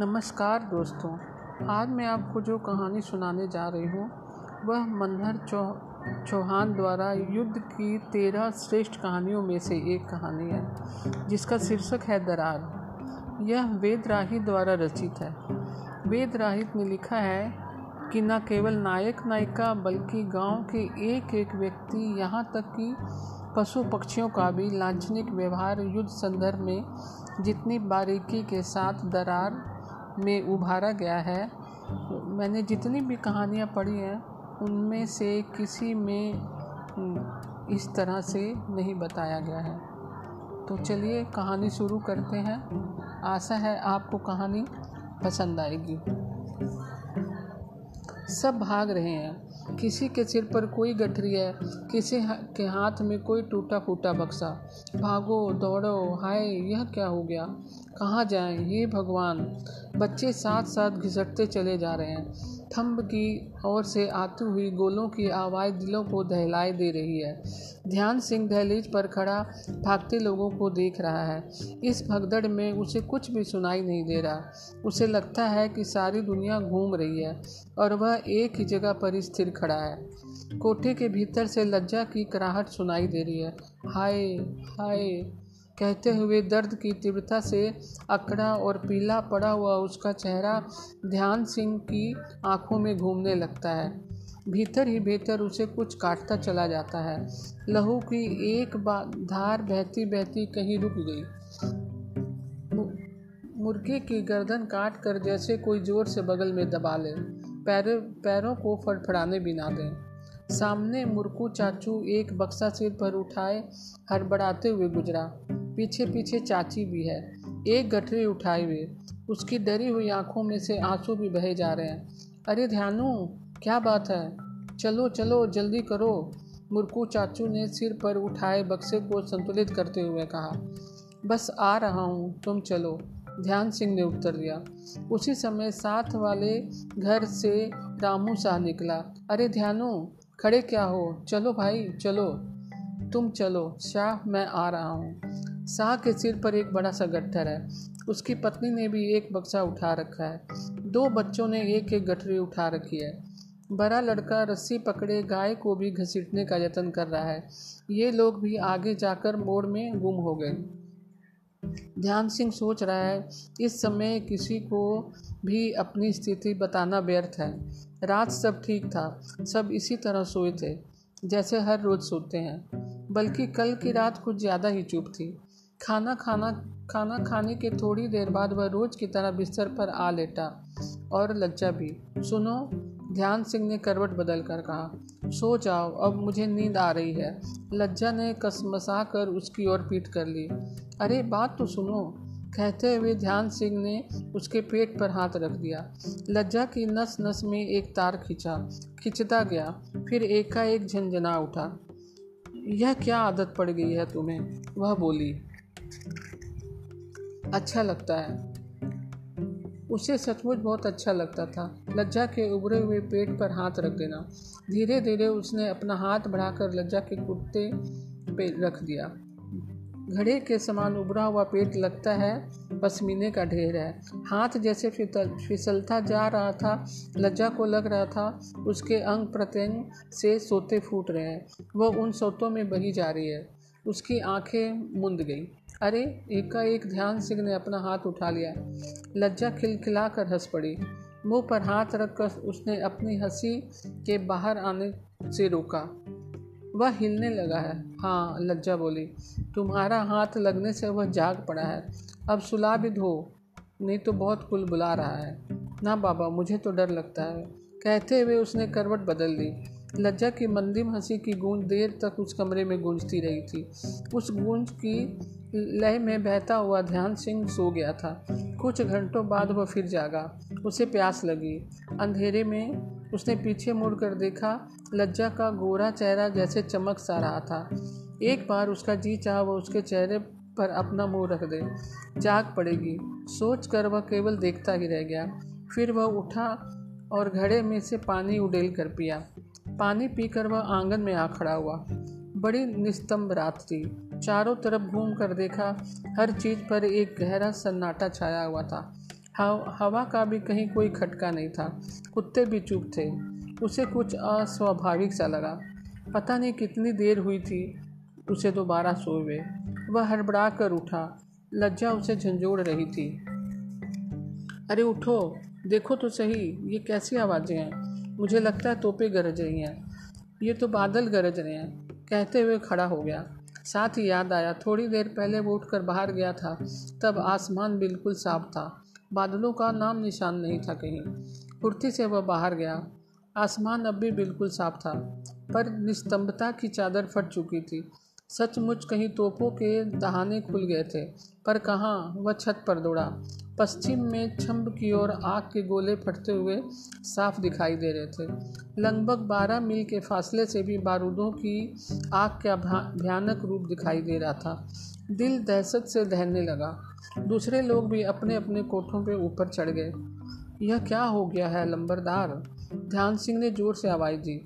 नमस्कार दोस्तों, आज मैं आपको जो कहानी सुनाने जा रही हूँ, वह मनहर चौ, चौहान द्वारा युद्ध की तेरह श्रेष्ठ कहानियों में से एक कहानी है, जिसका शीर्षक है दरार। यह वेदराही द्वारा रचित है। वेदराहित ने लिखा है कि न केवल नायक नायिका, बल्कि गाँव के एक एक व्यक्ति यहाँ तक कि पशु पक्षियों का भी लांछनिक व्यवहार युद्ध संदर्भ में जितनी बारीकी के साथ दरार में उभारा गया है। मैंने जितनी भी कहानियाँ पढ़ी हैं, उनमें से किसी में इस तरह से नहीं बताया गया है। तो चलिए कहानी शुरू करते हैं। आशा है आपको कहानी पसंद आएगी। सब भाग रहे हैं। किसी के सिर पर कोई गठरी है, किसी के हाथ में कोई टूटा फूटा बक्सा। भागो, दौड़ो, हाय, यह क्या हो गया? कहाँ जाएँ? ये भगवान। बच्चे साथ साथ घिसटते चले जा रहे हैं। थंब की ओर से आती हुई गोलों की आवाज़ दिलों को दहलाए दे रही है। ध्यान सिंह दहलीज पर खड़ा भागते लोगों को देख रहा है। इस भगदड़ में उसे कुछ भी सुनाई नहीं दे रहा। उसे लगता है कि सारी दुनिया घूम रही है और वह एक ही जगह पर स्थिर खड़ा है। कोठे के भीतर से लज्जा की कराहट सुनाई दे रही है। हाय हाय। कहते हुए दर्द की तीव्रता से अकड़ा और पीला पड़ा हुआ उसका चेहरा ध्यान सिंह की आँखों में घूमने लगता है। भीतर ही भीतर उसे कुछ काटता चला जाता है। लहू की एक धार बहती बहती कहीं रुक गई। मुर्गे की गर्दन काट कर जैसे कोई ज़ोर से बगल में दबा ले। पैरों पैरों को फड़फड़ाने भी ना दें। सामने मुर्कू चाचू एक बक्सा सिर पर उठाए, हड़बड़ाते हुए गुजरा। पीछे पीछे चाची भी है। एक गठरी उठाए हुए उसकी डरी हुई आँखों में से आँसू भी बहे जा रहे हैं। अरे ध्यानु, क्या बात है? चलो चलो, जल्दी करो। मुर्कू चाचू ने सिर पर उठाए बक्से को संतुलित करते हुए कहा, बस आ रहा हूँ, तुम चलो। ध्यान सिंह ने उत्तर दिया। उसी समय साथ वाले घर से रामू शाह निकला। अरे ध्यानु, खड़े क्या हो? चलो भाई, चलो। तुम चलो, शाह, मैं आ रहा हूँ। शाह के सिर पर एक बड़ा सा गट्ठर है। उसकी पत्नी ने भी एक बक्सा उठा रखा है। दो बच्चों ने एक एक गठरी उठा रखी है। बड़ा लड़का रस्सी पकड़े गाय को भी घसीटने का यत्न कर रहा है। ये लोग भी आगे जाकर मोड़ में गुम हो गए। ध्यान सिंह सोच रहा है, इस समय किसी को भी अपनी स्थिति बताना व्यर्थ है। रात सब ठीक था, सब इसी तरह सोए थे, जैसे हर रोज़ सोते हैं। बल्कि कल की रात कुछ ज़्यादा ही चुप थी। खाना खाना खाना खाने के थोड़ी देर बाद वह रोज की तरह बिस्तर पर आ लेटा और लज्जा भी। सुनो, ध्यान सिंह ने करवट बदल कर कहा सो जाओ अब मुझे नींद आ रही है। लज्जा ने कसमसा कर उसकी ओर पीट कर ली। अरे, बात तो सुनो। कहते हुए ध्यान सिंह ने उसके पेट पर हाथ रख दिया। लज्जा की नस नस में एक तार खींचा, खिंचता गया, फिर एकाएक झंझना उठा। यह क्या आदत पड़ गई है तुम्हें? वह बोली। अच्छा लगता है। उसे सचमुच बहुत अच्छा लगता था। लज्जा के उभरे हुए पेट पर हाथ रख देना। धीरे धीरे उसने अपना हाथ बढ़ाकर लज्जा के कुर्ते पे रख दिया। घड़े के समान उभरा हुआ पेट लगता है पसमीने का ढेर है। हाथ जैसे फिसलता जा रहा था, लज्जा को लग रहा था, उसके अंग प्रत्यंग से सोते फूट रहे हैं। वह उन सोतों में बही जा रही है। उसकी आँखें मुंद गई। अरे, एकाएक ध्यान सिंह ने अपना हाथ उठा लिया। लज्जा खिलखिला कर हंस पड़ी। मुँह पर हाथ रखकर उसने अपनी हँसी के बाहर आने से रोका। वह हिलने लगा है। हाँ लज्जा बोली, तुम्हारा हाथ लगने से वह जाग पड़ा है। अब सुला भी धो नहीं तो बहुत कुल बुला रहा है। ना बाबा, मुझे तो डर लगता है। कहते हुए उसने करवट बदल दी। लज्जा की मंदिम हँसी की गूंज देर तक उस कमरे में गूंजती रही थी। उस गूंज की लय में बहता हुआ ध्यान सिंह सो गया था। कुछ घंटों बाद वह फिर जागा। उसे प्यास लगी। अंधेरे में उसने पीछे मुड़कर देखा, लज्जा का गोरा चेहरा जैसे चमक सा रहा था। एक बार उसका जी चाह, वह उसके चेहरे पर अपना मुँह रख दे। जाग पड़ेगी। सोच कर वह केवल देखता ही रह गया। फिर वह उठा और घड़े में से पानी उडेल कर पिया। पानी पीकर वह आँगन में आ खड़ा हुआ। बड़ी निस्तंभ रात थी। चारों तरफ़ घूम कर देखा, हर चीज़ पर एक गहरा सन्नाटा छाया हुआ था। हवा का भी कहीं कोई खटका नहीं था। कुत्ते भी चुप थे। उसे कुछ अस्वाभाविक सा लगा। पता नहीं कितनी देर हुई थी। उसे दोबारा सोए। वह हड़बड़ा कर उठा। लज्जा उसे झंझोड़ रही थी। अरे उठो। देखो तो सही। ये कैसी आवाज़ें हैं? मुझे लगता है तोपे गरज रही हैं। ये तो बादल गरज रहे हैं। कहते हुए खड़ा हो गया। साथ ही याद आया, थोड़ी देर पहले वो उठकर बाहर गया था, तब आसमान बिल्कुल साफ़ था, बादलों का नाम निशान नहीं था कहीं। कुर्ती से वह बाहर गया, आसमान अब भी बिल्कुल साफ़ था, पर निस्तंभता की चादर फट चुकी थी। सचमुच कहीं तोपों के दहाने खुल गए थे, पर कहाँ वह छत पर दौड़ा। पश्चिम में छम्ब की ओर आग के गोले फटते हुए साफ़ दिखाई दे रहे थे। लगभग बारह मील के फासले से भी बारूदों की आग का भयानक रूप दिखाई दे रहा था। दिल दहशत से दहने लगा। दूसरे लोग भी अपने अपने कोठों पर ऊपर चढ़ गए। यह क्या हो गया है, लंबरदार? ध्यान सिंह ने ज़ोर से आवाज़ दी।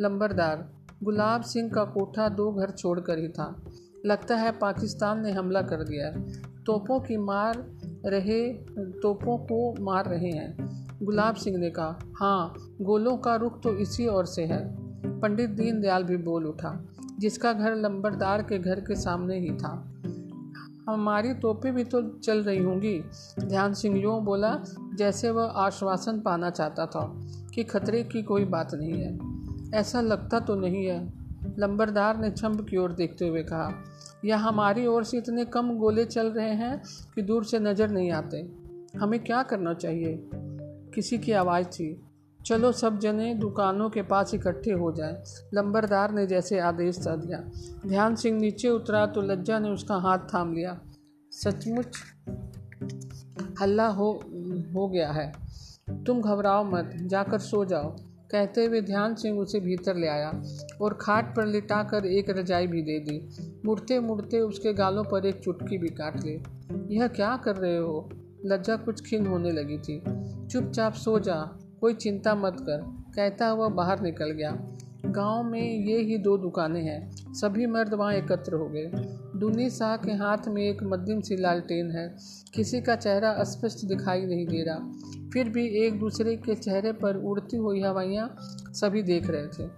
लंबरदार गुलाब सिंह का कोठा दो घर छोड़कर ही था। लगता है पाकिस्तान ने हमला कर दिया तोपों की मार रहे, तोपों को मार रहे हैं, गुलाब सिंह ने कहा। हाँ गोलों का रुख तो इसी ओर से है। पंडित दीनदयाल भी बोल उठा, जिसका घर लंबरदार के घर के सामने ही था। हमारी तोपें भी तो चल रही होंगी। ध्यान सिंह यूँ बोला, जैसे वह आश्वासन पाना चाहता था कि खतरे की कोई बात नहीं है। ऐसा लगता तो नहीं है, लंबरदार ने छम्प की ओर देखते हुए कहा। यह हमारी ओर से इतने कम गोले चल रहे हैं कि दूर से नज़र नहीं आते। हमें क्या करना चाहिए? किसी की आवाज़ थी। चलो सब जने दुकानों के पास इकट्ठे हो जाएँ। लंबरदार ने जैसे आदेश दे दिया। ध्यान सिंह नीचे उतरा तो लज्जा ने उसका हाथ थाम लिया। सचमुच हल्ला हो हो गया है। तुम घबराओ मत, जाकर सो जाओ। कहते हुए ध्यान सिंह उसे भीतर ले आया और खाट पर लिटाकर एक रजाई भी दे दी। मुड़ते मुड़ते उसके गालों पर एक चुटकी भी काट ली। यह क्या कर रहे हो? लज्जा कुछ खिन होने लगी थी। चुपचाप सो जा, कोई चिंता मत कर, कहता हुआ बाहर निकल गया। गाँव में ये ही दो दुकानें हैं, सभी मर्द वहाँ एकत्र हो गए। दुनी शाह के हाथ में एक मध्यम सी लालटेन है, किसी का चेहरा स्पष्ट दिखाई नहीं दे रहा। फिर भी एक दूसरे के चेहरे पर उड़ती हुई हवाइयाँ सभी देख रहे थे।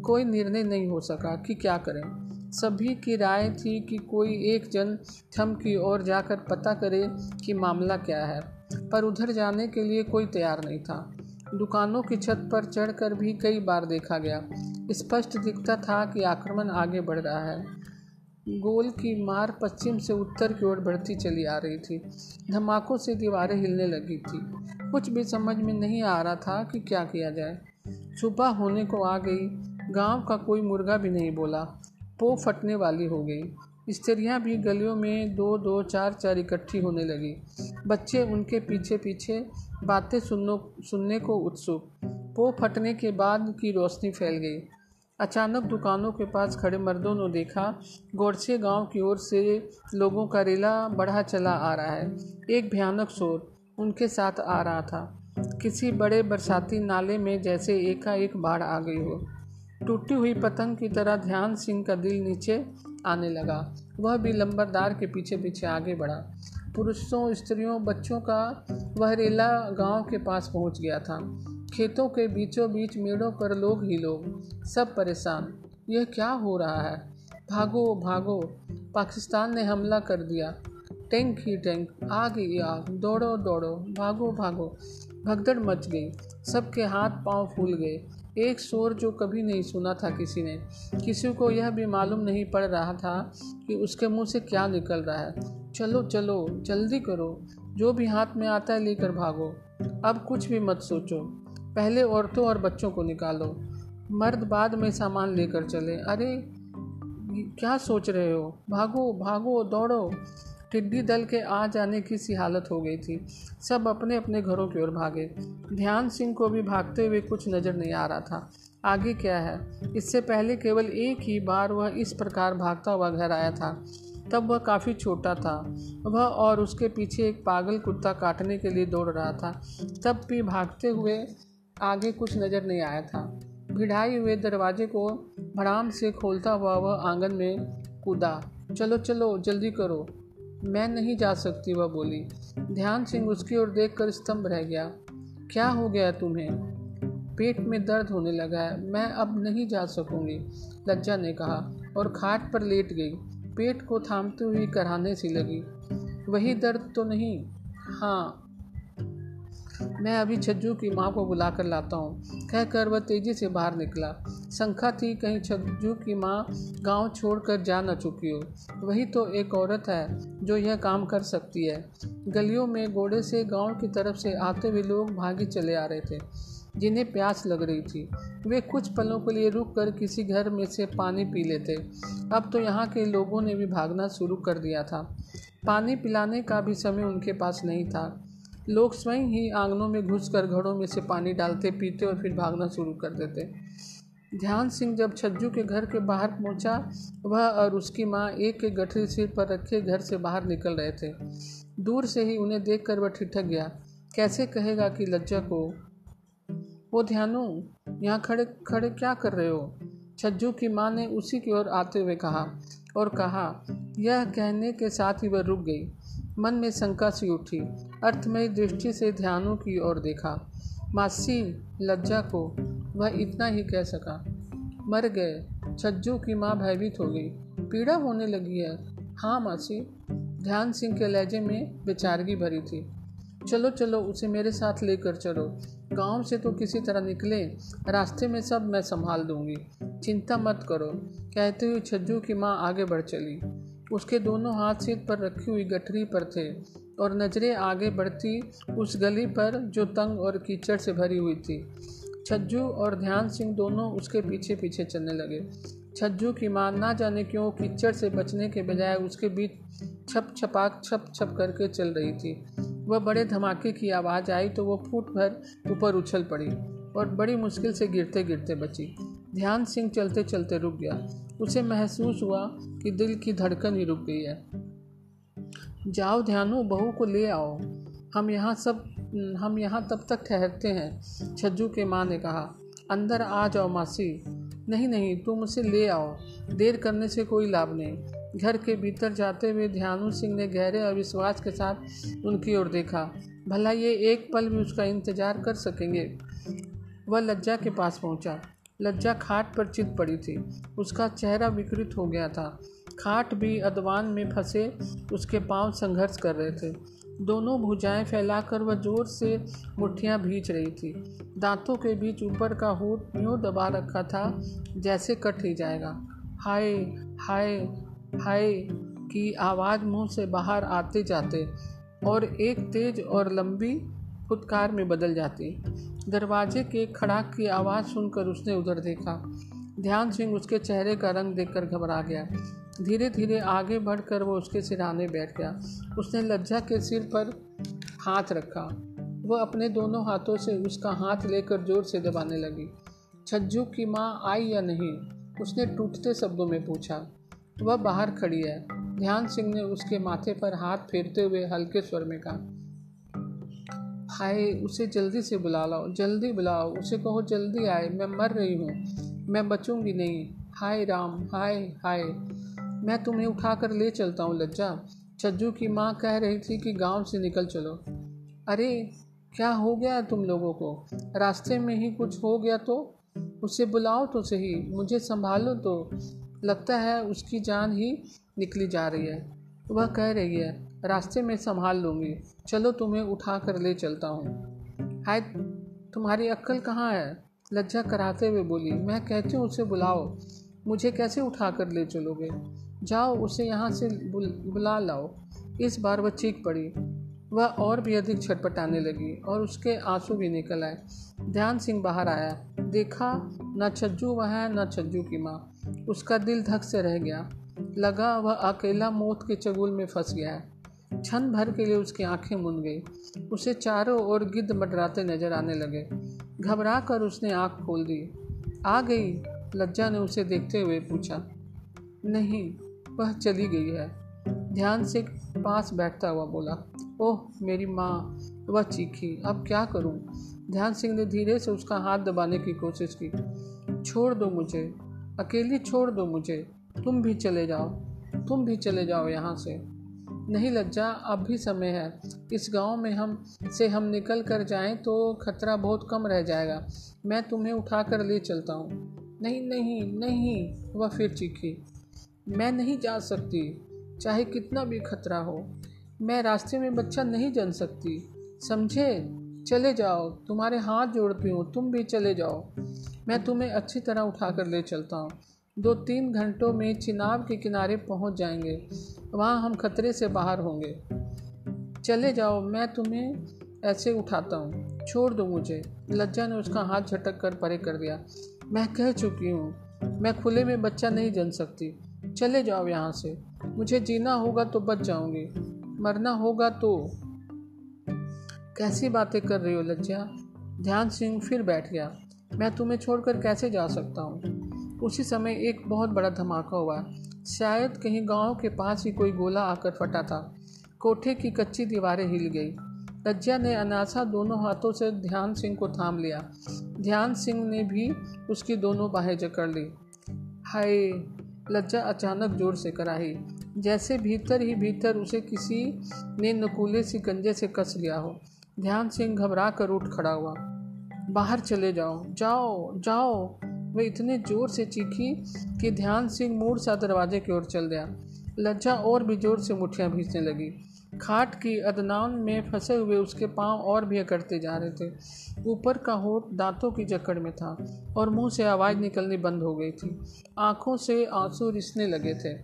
कोई निर्णय नहीं हो सका कि क्या करें। सभी की राय थी कि कोई एक जन थम की ओर जाकर पता करे कि मामला क्या है, पर उधर जाने के लिए कोई तैयार नहीं था। दुकानों की छत पर चढ़कर भी कई बार देखा गया। स्पष्ट दिखता था कि आक्रमण आगे बढ़ रहा है। गोल की मार पश्चिम से उत्तर की ओर बढ़ती चली आ रही थी। धमाकों से दीवारें हिलने लगी थी। कुछ भी समझ में नहीं आ रहा था कि क्या किया जाए। सुबह होने को आ गई। गाँव का कोई मुर्गा भी नहीं बोला। पो फटने वाली हो गई। स्त्रियाँ भी गलियों में दो दो, चार चार इकट्ठी होने लगी। बच्चे उनके पीछे पीछे बातें सुनने को उत्सुक। पो फटने के बाद की रोशनी फैल गई। अचानक दुकानों के पास खड़े मर्दों ने देखा गोरछे गाँव की ओर से लोगों का रेला बढ़ा चला आ रहा है। एक भयानक शोर उनके साथ आ रहा था। किसी बड़े बरसाती नाले में जैसे एकाएक बाढ़ आ गई हो। टूटी हुई पतंग की तरह ध्यान सिंह का दिल नीचे आने लगा। वह भी लंबरदार के पीछे पीछे आगे बढ़ा। पुरुषों, स्त्रियों, बच्चों का वह रेला गाँव के पास पहुँच गया था। खेतों के बीचों बीच मेड़ों पर लोग ही लोग, सब परेशान। यह क्या हो रहा है? भागो भागो। पाकिस्तान ने हमला कर दिया। टैंक ही टैंक, आग ही आग। दौड़ो दौड़ो। भागो भागो। भगदड़ मच गई। सबके हाथ पाँव फूल गए। एक शोर जो कभी नहीं सुना था किसी ने। किसी को यह भी मालूम नहीं पड़ रहा था कि उसके मुँह से क्या निकल रहा है। चलो चलो। जल्दी करो। जो भी हाथ में आता है लेकर भागो। अब कुछ भी मत सोचो। पहले औरतों और बच्चों को निकालो। मर्द बाद में सामान लेकर चले। अरे क्या सोच रहे हो? भागो भागो, दौड़ो। टिड्डी दल के आ जाने की सी हालत हो गई थी। सब अपने अपने घरों की ओर भागे। ध्यान सिंह को भी भागते हुए कुछ नज़र नहीं आ रहा था। आगे क्या है? इससे पहले केवल एक ही बार वह इस प्रकार भागता हुआ घर आया था। तब वह काफ़ी छोटा था। वह और उसके पीछे एक पागल कुत्ता काटने के लिए दौड़ रहा था। तब भी भागते हुए आगे कुछ नज़र नहीं आया था। भिड़ाई हुए दरवाजे को भड़ाम से खोलता हुआ वह आँगन में कूदा। चलो चलो, जल्दी करो। मैं नहीं जा सकती, वह बोली। ध्यान सिंह उसकी ओर देखकर स्तंभ रह गया। क्या हो गया तुम्हें? पेट में दर्द होने लगा है। मैं अब नहीं जा सकूँगी, लज्जा ने कहा और खाट पर लेट गई। पेट को थामते हुए कराने सी लगी। वही दर्द तो नहीं? हाँ मैं अभी छज्जू की माँ को बुला कर लाता हूँ। कहकर वह तेज़ी से बाहर निकला। शंखा थी कहीं छज्जू की माँ गाँव छोड़कर जा न चुकी हो। वही तो एक औरत है जो यह काम कर सकती है। गलियों में घोड़े से गाँव की तरफ़ से आते हुए लोग भागे चले आ रहे थे, जिन्हें प्यास लग रही थी। वे कुछ पलों के लिए रुक कर किसी घर में से पानी पी लेते। अब तो यहाँ के लोगों ने भी भागना शुरू कर दिया था। पानी पिलाने का भी समय उनके पास नहीं था। लोग स्वयं ही आंगनों में घुसकर, घड़ों में से पानी डालते, पीते और फिर भागना शुरू कर देते। ध्यान सिंह जब छज्जू के घर के बाहर पहुँचा, वह और उसकी माँ एक एक गठरी सिर पर रखे घर से बाहर निकल रहे थे। दूर से ही उन्हें देखकर वह ठिठक गया। कैसे कहेगा कि लज्जा को? वो ध्यानु, यहाँ खड़े खड़े क्या कर रहे हो? छज्जू की माँ ने उसी की ओर आते हुए कहा और कहा, यह कहने के साथ ही वह रुक गई। मन में शंका सी उठी। अर्थमयी दृष्टि से ध्यानों की ओर देखा। मासी लज्जा को वह इतना ही कह सका। मर गए। छज्जू की माँ भयभीत हो गई। पीड़ा होने लगी है। हाँ मासी। ध्यान सिंह के लहजे में बेचारगी भरी थी। चलो चलो, उसे मेरे साथ लेकर चलो। गाँव से तो किसी तरह निकले। रास्ते में सब मैं संभाल दूँगी। चिंता मत करो। कहते हुए छज्जू की माँ आगे बढ़ चली। उसके दोनों हाथ सिर पर रखी हुई गठरी पर थे और नज़रें आगे बढ़ती उस गली पर जो तंग और कीचड़ से भरी हुई थी। छज्जू और ध्यान सिंह दोनों उसके पीछे पीछे चलने लगे। छज्जू की माँ ना जाने क्यों कीचड़ से बचने के बजाय उसके बीच छप छपाक छप छप करके चल रही थी। वह बड़े धमाके की आवाज़ आई तो वह फूट भर ऊपर उछल पड़ी और बड़ी मुश्किल से गिरते गिरते बची। ध्यान सिंह चलते चलते रुक गया। उसे महसूस हुआ कि दिल की धड़कन ही रुक गई है। जाओ ध्यानो, बहू को ले आओ। हम यहाँ सब, हम यहाँ तब तक ठहरते हैं, छज्जू के माँ ने कहा। अंदर आ जाओ मासी। नहीं नहीं, तुम उसे ले आओ। देर करने से कोई लाभ नहीं। घर के भीतर जाते हुए ध्यानु सिंह ने गहरे अविश्वास के साथ उनकी ओर देखा। भला ये एक पल भी उसका इंतज़ार कर सकेंगे? वह लज्जा के पास पहुँचा। लज्जा खाट पर चित पड़ी थी। उसका चेहरा विकृत हो गया था। खाट भी अदवान में फंसे उसके पाँव संघर्ष कर रहे थे। दोनों भुजाएँ फैलाकर वह ज़ोर से मुठ्ठियाँ भींच रही थी। दांतों के बीच ऊपर का होठ यूँ दबा रखा था जैसे कट ही जाएगा। हाय हाय हाय की आवाज़ मुँह से बाहर आते जाते और एक तेज और लंबी फुटकार में बदल जाती। दरवाजे के खड़ाक की आवाज़ सुनकर उसने उधर देखा। ध्यान सिंह उसके चेहरे का रंग देखकर घबरा गया। धीरे धीरे आगे बढ़कर वो उसके सिराने बैठ गया। उसने लज्जा के सिर पर हाथ रखा। वह अपने दोनों हाथों से उसका हाथ लेकर ज़ोर से दबाने लगी। छज्जू की माँ आई या नहीं, उसने टूटते शब्दों में पूछा। वह बाहर खड़ी है। ध्यान सिंह ने उसके माथे पर हाथ फेरते हुए हल्के स्वर में कहा हाय उसे जल्दी से बुला लाओ। जल्दी बुलाओ। उसे कहो, जल्दी आए। मैं मर रही हूँ। मैं बचूँगी नहीं। हाय राम। हाय हाय। मैं तुम्हें उठाकर ले चलता हूँ, लज्जा। छज्जू की माँ कह रही थी कि गाँव से निकल चलो। अरे, क्या हो गया तुम लोगों को? रास्ते में ही कुछ हो गया तो? उसे बुलाओ तो सही। मुझे संभालो तो। लगता है उसकी जान ही निकली जा रही है। वह कह रही है, रास्ते में संभाल लूँगी। चलो तुम्हें उठा कर ले चलता हूँ। हाय तुम्हारी अक्ल कहाँ है? लज्जा कराते हुए बोली मैं कहती हूँ उसे बुलाओ। मुझे कैसे उठा कर ले चलोगे? जाओ उसे यहाँ से बुल, बुला लाओ। इस बार वह चीख पड़ी। वह और भी अधिक छटपटाने लगी और उसके आँसू भी निकल आए। ध्यान सिंह बाहर आया। देखा न छज्जू वह है न छज्जू की माँ। उसका दिल धक से रह गया। लगा वह अकेला मौत के चगुल में फंस गया है। क्षण भर के लिए उसकी आँखें मुन गई। उसे चारों ओर गिद्ध मडराते नज़र आने लगे। घबरा कर उसने आँख खोल दी। आ गई। लज्जा ने उसे देखते हुए पूछा, नहीं, वह चली गई है। ध्यान से पास बैठता हुआ बोला, ओह, मेरी माँ, वह चीखी, अब क्या करूँ? ध्यान सिंह ने धीरे से उसका हाथ दबाने की कोशिश की, छोड़ दो मुझे, अकेली छोड़ दो मुझे, तुम भी चले जाओ, तुम भी चले जाओ यहाँ से। नहीं लज्जा अब भी समय है। इस गाँव में हम, से हम निकल कर जाएँ तो खतरा बहुत कम रह जाएगा। मैं तुम्हें उठा कर ले चलता हूँ। नहीं नहीं नहीं, वह फिर चीखी। मैं नहीं जा सकती, चाहे कितना भी खतरा हो। मैं रास्ते में बच्चा नहीं जन सकती। समझे? चले जाओ, तुम्हारे हाथ जोड़ती हूँ तुम भी चले जाओ। मैं तुम्हें अच्छी तरह उठा कर ले चलता हूँ। दो तीन घंटों में चिनाब के किनारे पहुँच जाएँगे। वहाँ हम खतरे से बाहर होंगे। चले जाओ, मैं तुम्हें ऐसे उठाता हूँ। छोड़ दो मुझे। लज्जा ने उसका हाथ झटक कर परे कर दिया। मैं कह चुकी हूँ, मैं खुले में बच्चा नहीं जन सकती। चले जाओ यहाँ से। मुझे जीना होगा तो बच जाऊँगी। मरना होगा तो कैसी बातें कर रही हो लज्जा? ध्यान सिंह फिर बैठ गया। मैं तुम्हें छोड़कर कैसे जा सकता हूँ? उसी समय एक बहुत बड़ा धमाका हुआ। शायद कहीं गाँव के पास ही कोई गोला आकर फटा था। कोठे की कच्ची दीवारें हिल गई। लज्जा ने अनासा दोनों हाथों से ध्यान सिंह को थाम लिया। ध्यान सिंह ने भी उसकी दोनों बाहें जकड़ ली। हाय, लज्जा अचानक ज़ोर से कराही। जैसे भीतर ही भीतर उसे किसी ने नकूले सी गंजे से कस लिया हो। ध्यान सिंह घबरा कर उठ खड़ा हुआ। बाहर चले जाओ। जाओ जाओ। वह इतने ज़ोर से चीखी कि ध्यान सिंह मूड सा दरवाजे की ओर चल गया लज्जा और भी ज़ोर से मुठियाँ भींचने लगी। खाट की अदनान में फंसे हुए उसके पाँव और भी अकड़ते जा रहे थे। ऊपर का होठ दांतों की जकड़ में था और मुँह से आवाज़ निकलनी बंद हो गई थी। आँखों से आँसू रिसने लगे थे।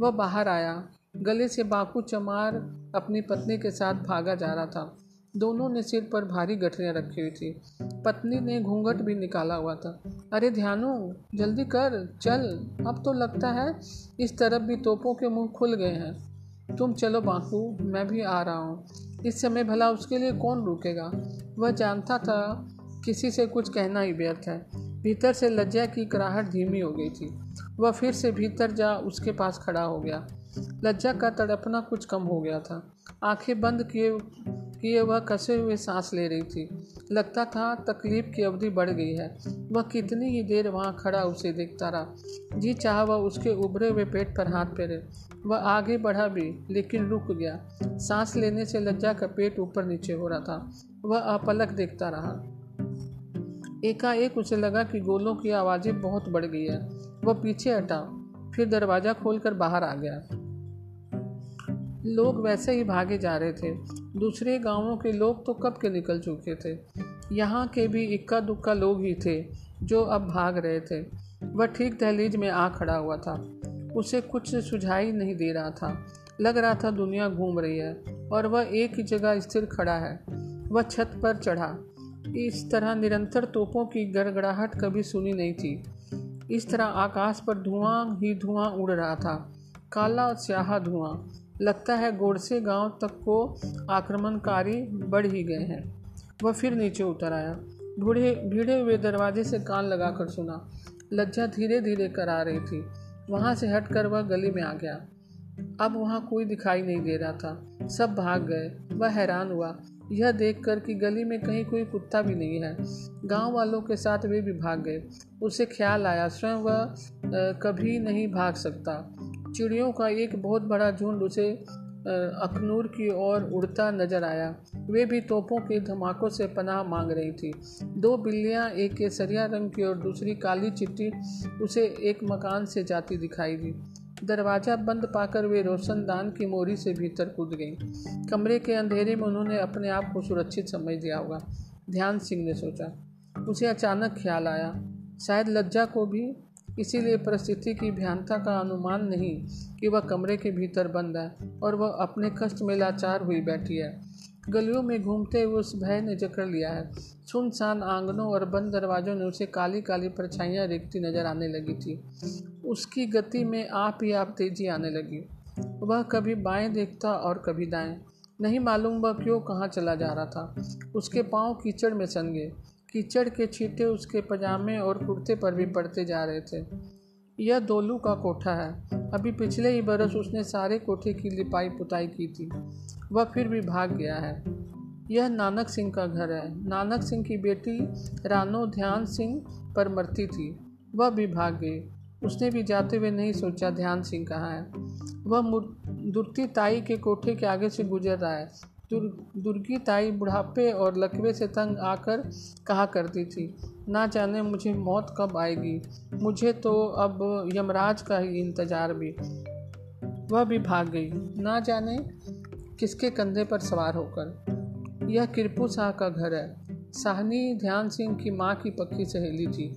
वह बाहर आया। गले से बाकू चमार अपनी पत्नी के साथ भागा जा रहा था। दोनों ने सिर पर भारी गठरियाँ रखी हुई थी। पत्नी ने घूंघट भी निकाला हुआ था। अरे ध्यानु, जल्दी कर, चल। अब तो लगता है इस तरफ़ भी तोपों के मुँह खुल गए हैं। तुम चलो बाकू मैं भी आ रहा हूँ। इस समय भला उसके लिए कौन रुकेगा? वह जानता था, किसी से कुछ कहना ही व्यर्थ है। भीतर से लज्जा की कराहट धीमी हो गई थी। वह फिर से भीतर जा उसके पास खड़ा हो गया। लज्जा का तड़पना कुछ कम हो गया था। आँखें बंद किए किए वह कसे हुए सांस ले रही थी। लगता था तकलीफ़ की अवधि बढ़ गई है। वह कितनी ही देर वहाँ खड़ा उसे देखता रहा। जी चाह वह उसके उभरे हुए पेट पर हाथ फेरे। वह आगे बढ़ा भी, लेकिन रुक गया। सांस लेने से लज्जा का पेट ऊपर नीचे हो रहा था। वह अपलक देखता रहा। एकाएक उसे लगा कि गोलों की आवाज़ें बहुत बढ़ गई है। वह पीछे हटा, फिर दरवाज़ा खोलकर बाहर आ गया। लोग वैसे ही भागे जा रहे थे। दूसरे गाँवों के लोग तो कब के निकल चुके थे? यहाँ के भी इक्का दुक्का लोग ही थे, जो अब भाग रहे थे। वह ठीक दहलीज में आ खड़ा हुआ था। उसे कुछ सुझाई नहीं दे रहा था। लग रहा था दुनिया घूम रही है, और वह एक ही जगह स्थिर खड़ा है। वह छत पर चढ़ा। इस तरह निरंतर तोपों की गड़गड़ाहट कभी सुनी नहीं थी। इस तरह आकाश पर धुआँ ही धुआँ उड़ रहा था। काला स्याहा धुआँ। लगता है गोडसे गाँव तक को आक्रमणकारी बढ़ ही गए हैं। वह फिर नीचे उतर आया। बूढ़े, भीड़े हुए दरवाजे से कान लगाकर सुना। लज्जा धीरे धीरे करा रही थी। वहाँ से हटकर वह गली में आ गया। अब वहाँ कोई दिखाई नहीं दे रहा था। सब भाग गए। वह हैरान हुआ। यह देखकर कि गली में कहीं कोई कुत्ता भी नहीं है। गाँव वालों के साथ वे भी भाग गए। उसे ख्याल आया, स्वयं वह कभी नहीं भाग सकता। चिड़ियों का एक बहुत बड़ा झुंड उसे अखनूर की ओर उड़ता नज़र आया। वे भी तोपों के धमाकों से पनाह मांग रही थी। दो बिल्लियाँ, एक केसरिया रंग की और दूसरी काली चिट्टी उसे एक मकान से जाती दिखाई दी। दरवाज़ा बंद पाकर वे रोशनदान की मोरी से भीतर कूद गईं। कमरे के अंधेरे में उन्होंने अपने आप को सुरक्षित समझ लिया होगा। ध्यान सिंह ने सोचा, उसे अचानक ख्याल आया। शायद लज्जा को भी, इसीलिए परिस्थिति की भयानता का अनुमान नहीं कि वह कमरे के भीतर बंद है और वह अपने कष्ट में लाचार हुई बैठी है। गलियों में घूमते हुए उस भय ने जकड़ लिया है। सुनसान आंगनों और बंद दरवाजों ने उसे काली काली परछाइयाँ रेखती नज़र आने लगी थी। उसकी गति में आप ही आप तेज़ी आने लगी। वह कभी बाएँ देखता और कभी दाएँ। नहीं मालूम वह क्यों कहाँ चला जा रहा था। उसके पाँव कीचड़ में सन गए कीचड़ के छींटे उसके पजामे और कुर्ते पर भी पड़ते जा रहे थे। यह दोलू का कोठा है। अभी पिछले ही बरस उसने सारे कोठे की लिपाई पुताई की थी। वह फिर भी भाग गया है। यह नानक सिंह का घर है। नानक सिंह की बेटी रानो ध्यान सिंह पर मरती थी। वह भी भाग गई। उसने भी जाते हुए नहीं सोचा ध्यान सिंह कहाँ है। वह दुर्ती ताई के कोठे के आगे से गुजर रहा है। दुर, दुर्गी ताई बुढ़ापे और लकवे से तंग आकर कहा करती थी ना जाने मुझे मौत कब आएगी। मुझे तो अब यमराज का ही इंतज़ार भी। वह भी भाग गई। ना जाने किसके कंधे पर सवार होकर। यह किरपू शाह का घर है। साहनी ध्यान सिंह की माँ की पक्की सहेली थी।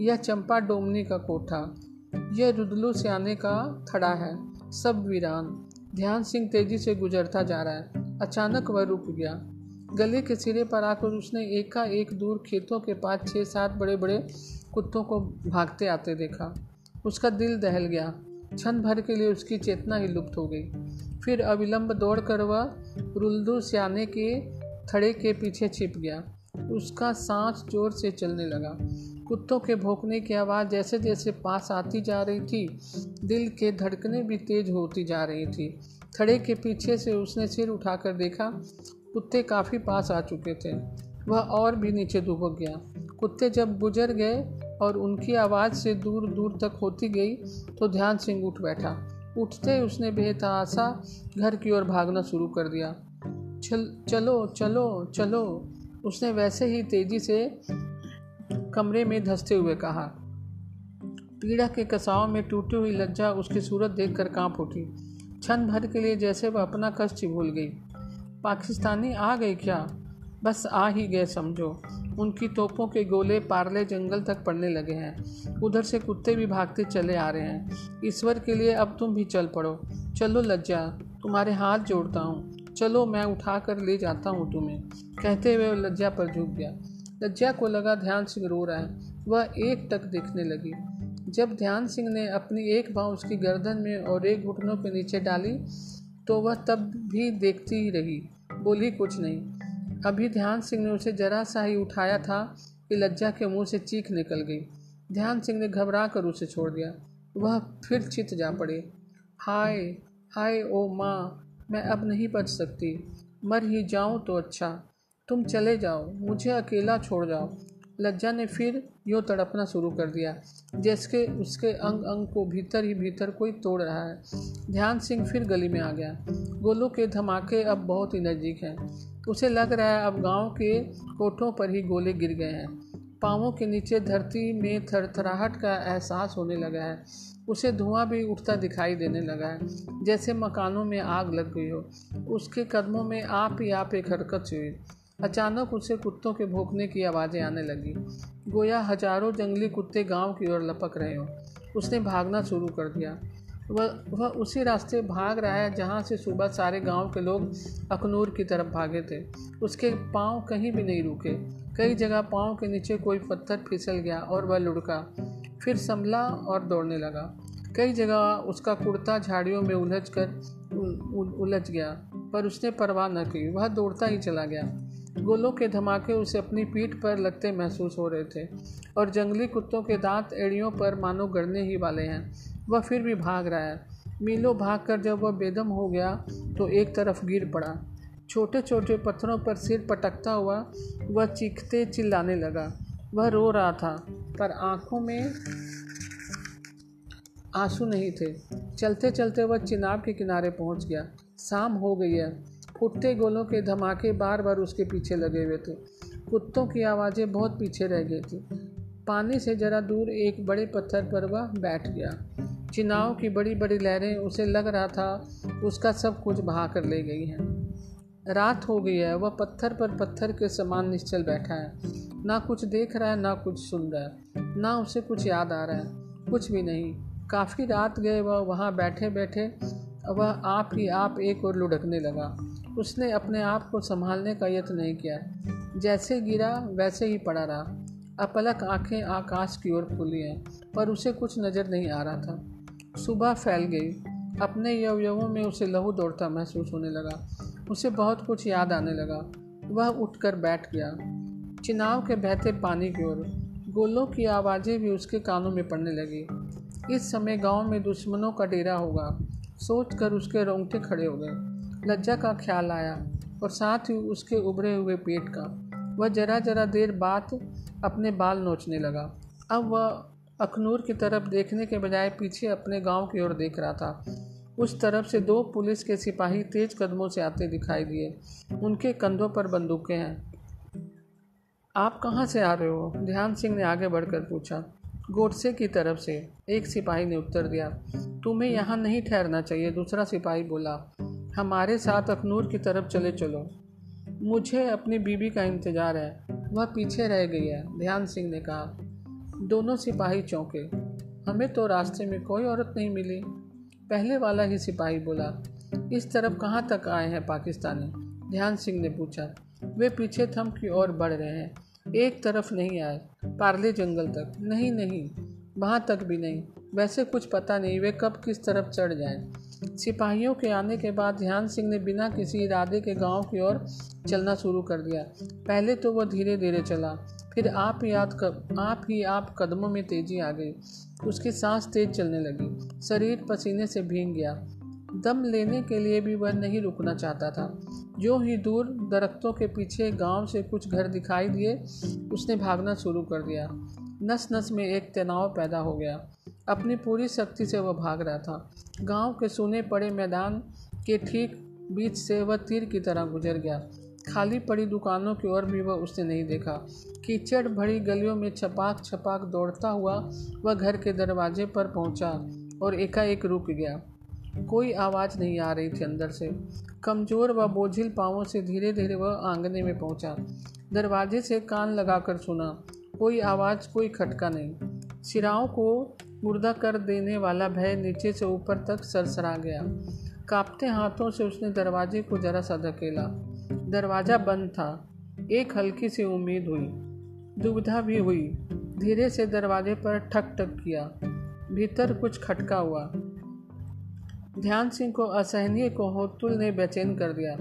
यह चंपा डोमनी का कोठा। यह रुदलू सियाने का थड़ा है। सब वीरान। ध्यान सिंह तेज़ी से गुजरता जा रहा है। अचानक वह रुक गया। गले के सिरे पर आकर उसने एका एक दूर खेतों के पास छः सात बड़े बड़े कुत्तों को भागते आते देखा। उसका दिल दहल गया। क्षण भर के लिए उसकी चेतना ही लुप्त हो गई। फिर अविलंब दौड़कर वह रुल्दू सियाने के थड़े के पीछे छिप गया। उसका सांस ज़ोर से चलने लगा। कुत्तों के भोंकने की आवाज़ जैसे जैसे पास आती जा रही थी, दिल के धड़कने भी तेज होती जा रही थी। थड़े के पीछे से उसने सिर उठाकर देखा, कुत्ते काफ़ी पास आ चुके थे। वह और भी नीचे दुबक गया। कुत्ते जब गुजर गए और उनकी आवाज़ से दूर दूर तक होती गई तो ध्यान सिंह उठ बैठा। उठते उसने बेहताशा घर की ओर भागना शुरू कर दिया। चल, चलो चलो चलो, उसने वैसे ही तेज़ी से कमरे में धंसते हुए कहा। पीड़ा के कसाव में टूटी हुई लज्जा उसकी सूरत देखकर काँप उठी। क्षण भर के लिए जैसे वह अपना कष्ट भूल गई। पाकिस्तानी आ गए क्या? बस आ ही गए समझो। उनकी तोपों के गोले पारले जंगल तक पड़ने लगे हैं। उधर से कुत्ते भी भागते चले आ रहे हैं। ईश्वर के लिए अब तुम भी चल पड़ो। चलो लज्जा, तुम्हारे हाथ जोड़ता हूँ। चलो मैं उठा कर ले जाता हूँ तुम्हें। कहते हुए लज्जा पर झुक गया। लज्जा को लगा ध्यान से रो रहा है। वह एक टक देखने लगी। जब ध्यान सिंह ने अपनी एक बाँह उसकी गर्दन में और एक घुटनों के नीचे डाली तो वह तब भी देखती ही रही। बोली, कुछ नहीं। अभी ध्यान सिंह ने उसे जरा सा ही उठाया था कि लज्जा के मुँह से चीख निकल गई। ध्यान सिंह ने घबरा कर उसे छोड़ दिया। वह फिर चित जा पड़े। हाय हाय ओ माँ, मैं अब नहीं बच सकती। मर ही जाऊँ तो अच्छा। तुम चले जाओ। मुझे अकेला छोड़ जाओ। लज्जा ने फिर यूँ तड़पना शुरू कर दिया जैसे उसके अंग अंग को भीतर ही भीतर कोई तोड़ रहा है। ध्यान सिंह फिर गली में आ गया। गोलों के धमाके अब बहुत ही नज़दीक हैं। उसे लग रहा है अब गाँव के कोठों पर ही गोले गिर गए हैं। पाँवों के नीचे धरती में थरथराहट का एहसास होने लगा है। उसे धुआँ भी उठता दिखाई देने लगा है, जैसे मकानों में आग लग गई हो। उसके कदमों में आप ही आप एक हरकत हुई। अचानक उसे कुत्तों के भोंकने की आवाज़ें आने लगी। गोया हज़ारों जंगली कुत्ते गाँव की ओर लपक रहे हों। उसने भागना शुरू कर दिया। वह वह उसी रास्ते भाग रहा है जहाँ से सुबह सारे गाँव के लोग अखनूर की तरफ़ भागे थे। उसके पाँव कहीं भी नहीं रुके। कई जगह पाँव के नीचे कोई पत्थर फिसल गया और वह लुढ़का। फिर संभला और दौड़ने लगा। कई जगह उसका कुर्ता झाड़ियों में उलझ कर उलझ गया, पर उसने परवाह न की। वह दौड़ता ही चला गया। गोलों के धमाके उसे अपनी पीठ पर लगते महसूस हो रहे थे, और जंगली कुत्तों के दांत एड़ियों पर मानो गड़ने ही वाले हैं। वह फिर भी भाग रहा है। मीलों भागकर जब वह बेदम हो गया तो एक तरफ़ गिर पड़ा। छोटे छोटे पत्थरों पर सिर पटकता हुआ वह चीखते चिल्लाने लगा। वह रो रहा था, पर आँखों में आँसू नहीं थे। चलते चलते वह चिनाब के किनारे पहुँच गया। शाम हो गई है। फुटते गोलों के धमाके बार बार उसके पीछे लगे हुए थे। कुत्तों की आवाज़ें बहुत पीछे रह गई थी। पानी से जरा दूर एक बड़े पत्थर पर वह बैठ गया। चिनाव की बड़ी बड़ी लहरें उसे लग रहा था उसका सब कुछ बहा कर ले गई हैं। रात हो गई है, वह पत्थर पर पत्थर के समान निश्चल बैठा है। ना कुछ देख रहा है, ना कुछ सुन रहा है, ना उसे कुछ याद आ रहा है, कुछ भी नहीं। काफ़ी रात गए, वह वहाँ बैठे बैठे वह आप ही, आप एक और लुढ़कने लगा। उसने अपने आप को संभालने का यत्न नहीं किया। जैसे गिरा, वैसे ही पड़ा रहा। अपलक आँखें आकाश की ओर खुली हैं, पर उसे कुछ नज़र नहीं आ रहा था। सुबह फैल गई। अपने यवयवों में उसे लहू दौड़ता महसूस होने लगा। उसे बहुत कुछ याद आने लगा। वह उठकर बैठ गया। चिनाव के बहते पानी की ओर। गोलों की आवाज़ें भी उसके कानों में पड़ने लगी। इस समय गाँव में दुश्मनों का डेरा होगा। सोचकर उसके रोंगटे खड़े हो गए। लज्जा का ख्याल आया और साथ ही उसके उभरे हुए पेट का। वह जरा जरा देर बाद अपने बाल नोचने लगा। अब वह अखनूर की तरफ़ देखने के बजाय पीछे अपने गाँव की ओर देख रहा था। उस तरफ़ से दो पुलिस के सिपाही तेज कदमों से आते दिखाई दिए। उनके कंधों पर बंदूकें हैं। आप कहाँ से आ रहे हो? ध्यान सिंह ने आगे बढ़कर पूछा। गोडसे की तरफ़ से एक सिपाही ने उत्तर दिया, तुम्हें यहाँ नहीं ठहरना चाहिए, दूसरा सिपाही बोला, हमारे साथ अखनूर की तरफ़ चले चलो। मुझे अपनी बीबी का इंतज़ार है, वह पीछे रह गई है, ध्यान सिंह ने कहा। दोनों सिपाही चौंके। हमें तो रास्ते में कोई औरत नहीं मिली, पहले वाला ही सिपाही बोला। इस तरफ़ कहाँ तक आए हैं पाकिस्तानी? ध्यान सिंह ने पूछा। वे पीछे थम की ओर बढ़ रहे हैं। एक तरफ़ नहीं आए, पार्ले जंगल तक। नहीं नहीं, वहाँ तक भी नहीं। वैसे कुछ पता नहीं, वे कब किस तरफ़ चढ़ जाएँ। सिपाहियों के आने के बाद ध्यान सिंह ने बिना किसी इरादे के गाँव की ओर चलना शुरू कर दिया। पहले तो वह धीरे धीरे चला, फिर आप ही याद कर आप ही आप कदमों में तेज़ी आ गई। उसकी सांस तेज चलने लगी। शरीर पसीने से भीग गया। दम लेने के लिए भी वह नहीं रुकना चाहता था। जो ही दूर दरख्तों के पीछे गाँव से कुछ घर दिखाई दिए, उसने भागना शुरू कर दिया। नस नस में एक तनाव पैदा हो गया। अपनी पूरी शक्ति से वह भाग रहा था। गाँव के सुने पड़े मैदान के ठीक बीच से वह तीर की तरह गुजर गया। खाली पड़ी दुकानों की ओर भी वह उसने नहीं देखा। कीचड़ भरी गलियों में छपाक छपाक दौड़ता हुआ वह घर के दरवाजे पर पहुँचा और एकाएक रुक गया। कोई आवाज़ नहीं आ रही थी अंदर से। कमज़ोर व बोझिल पाँवों से धीरे धीरे वह आंगने में पहुँचा। दरवाजे से कान लगाकर सुना, कोई आवाज़, कोई खटका नहीं। सिराओं को मुर्दा कर देने वाला भय नीचे से ऊपर तक सरसरा गया। कांपते हाथों से उसने दरवाजे को जरा सा धकेला। दरवाज़ा बंद था। एक हल्की सी उम्मीद हुई। दुविधा भी हुई। धीरे से दरवाजे पर ठक ठक किया। भीतर कुछ खटका हुआ। ध्यान सिंह को असहनीय को होतुल ने बेचैन कर दिया।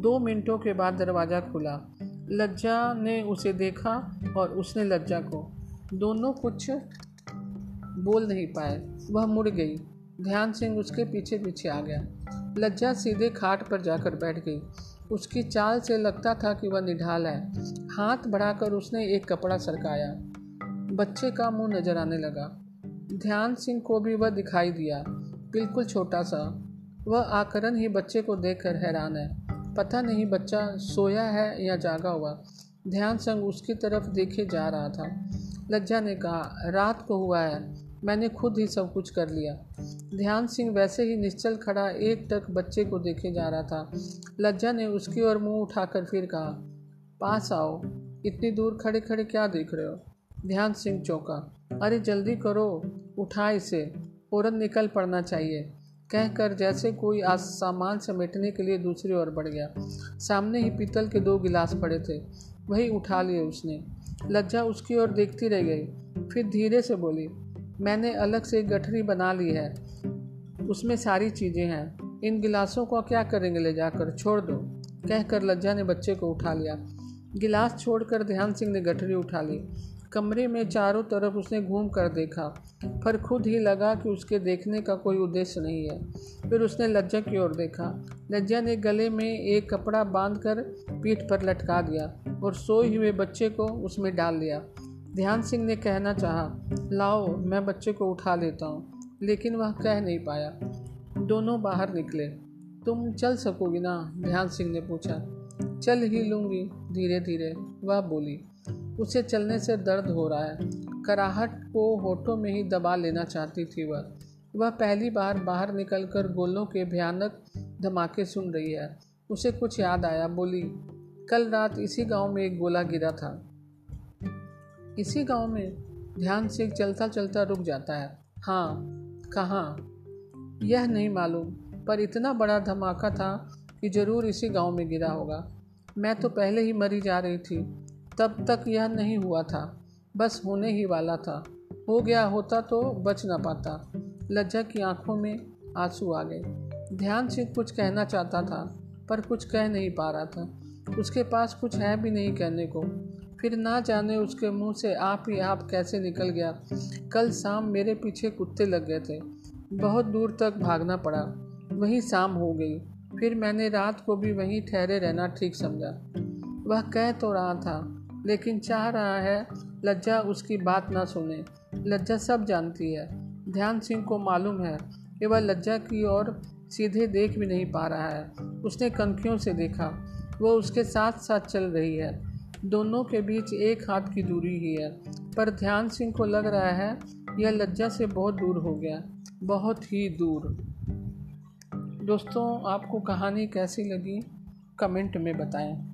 दो मिनटों के बाद दरवाज़ा खुला। लज्जा ने उसे देखा और उसने लज्जा को। दोनों कुछ बोल नहीं पाए। वह मुड़ गई। ध्यान सिंह उसके पीछे पीछे आ गया। लज्जा सीधे खाट पर जाकर बैठ गई। उसकी चाल से लगता था कि वह निढाल है। हाथ बढ़ाकर उसने एक कपड़ा सरकाया। बच्चे का मुँह नज़र आने लगा। ध्यान सिंह को भी वह दिखाई दिया। बिल्कुल छोटा सा। वह आकरण ही बच्चे को देखकर हैरान है। पता नहीं बच्चा सोया है या जागा हुआ। ध्यान संग उसकी तरफ़ देखे जा रहा था। लज्जा ने कहा, रात को हुआ है। मैंने खुद ही सब कुछ कर लिया। ध्यान सिंह वैसे ही निश्चल खड़ा एक टक बच्चे को देखे जा रहा था। लज्जा ने उसकी ओर मुँह उठाकर फिर कहा, पास आओ। इतनी दूर खड़े खड़े क्या देख रहे हो? ध्यान सिंह चौंका, अरे जल्दी करो। उठा इसे। फ़ौरन निकल पड़ना चाहिए। कहकर जैसे कोई आज सामान समेटने के लिए दूसरी ओर बढ़ गया। सामने ही पीतल के दो गिलास पड़े थे। वही उठा लिए उसने। लज्जा उसकी ओर देखती रह गई। फिर धीरे से बोली, मैंने अलग से गठरी बना ली है। उसमें सारी चीज़ें हैं। इन गिलासों को क्या करेंगे ले जाकर? छोड़ दो। कहकर लज्जा ने बच्चे को उठा लिया। गिलास छोड़कर ध्यान सिंह ने गठरी उठा ली। कमरे में चारों तरफ़ उसने घूम कर देखा, पर खुद ही लगा कि उसके देखने का कोई उद्देश्य नहीं है। फिर उसने लज्जा की ओर देखा। लज्जा ने गले में एक कपड़ा बांधकर पीठ पर लटका दिया और सोए हुए बच्चे को उसमें डाल लिया ध्यान सिंह ने कहना चाहा, लाओ, मैं बच्चे को उठा लेता हूँ। लेकिन वह कह नहीं पाया। दोनों बाहर निकले। तुम चल सकोगी ना? ध्यान सिंह ने पूछा। चल ही लूँगी, धीरे धीरे। वह बोली। उसे चलने से दर्द हो रहा है। कराहट को होठों में ही दबा लेना चाहती थी वह। वह पहली बार बाहर निकलकर गोलों के भयानक धमाके सुन रही है। उसे कुछ याद आया, बोली, कल रात इसी गाँव में एक गोला गिरा था। इसी गाँव में ध्यान से चलता चलता रुक जाता है। हाँ कहाँ? यह नहीं मालूम, पर इतना बड़ा धमाका था कि ज़रूर इसी गाँव में गिरा होगा। मैं तो पहले ही मरी जा रही थी। तब तक यह नहीं हुआ था। बस होने ही वाला था। हो गया होता तो बच ना पाता। लज्जा की आँखों में आँसू आ गए। ध्यान से कुछ कहना चाहता था, पर कुछ कह नहीं पा रहा था। उसके पास कुछ है भी नहीं कहने को। फिर ना जाने उसके मुँह से आप ही आप कैसे निकल गया। कल शाम मेरे पीछे कुत्ते लग गए थे। बहुत दूर तक भागना पड़ा। वहीं शाम हो गई। फिर मैंने रात को भी वहीं ठहरे रहना ठीक समझा। वह कह तो रहा था, लेकिन चाह रहा है लज्जा उसकी बात ना सुने। लज्जा सब जानती है। ध्यान सिंह को मालूम है कि वह लज्जा की ओर सीधे देख भी नहीं पा रहा है। उसने कंखियों से देखा। वो उसके साथ साथ चल रही है। दोनों के बीच एक हाथ की दूरी ही है। पर ध्यान सिंह को लग रहा है यह लज्जा से बहुत दूर हो गया। बहुत ही दूर। दोस्तों आपको कहानी कैसी लगी? कमेंट में बताएँ।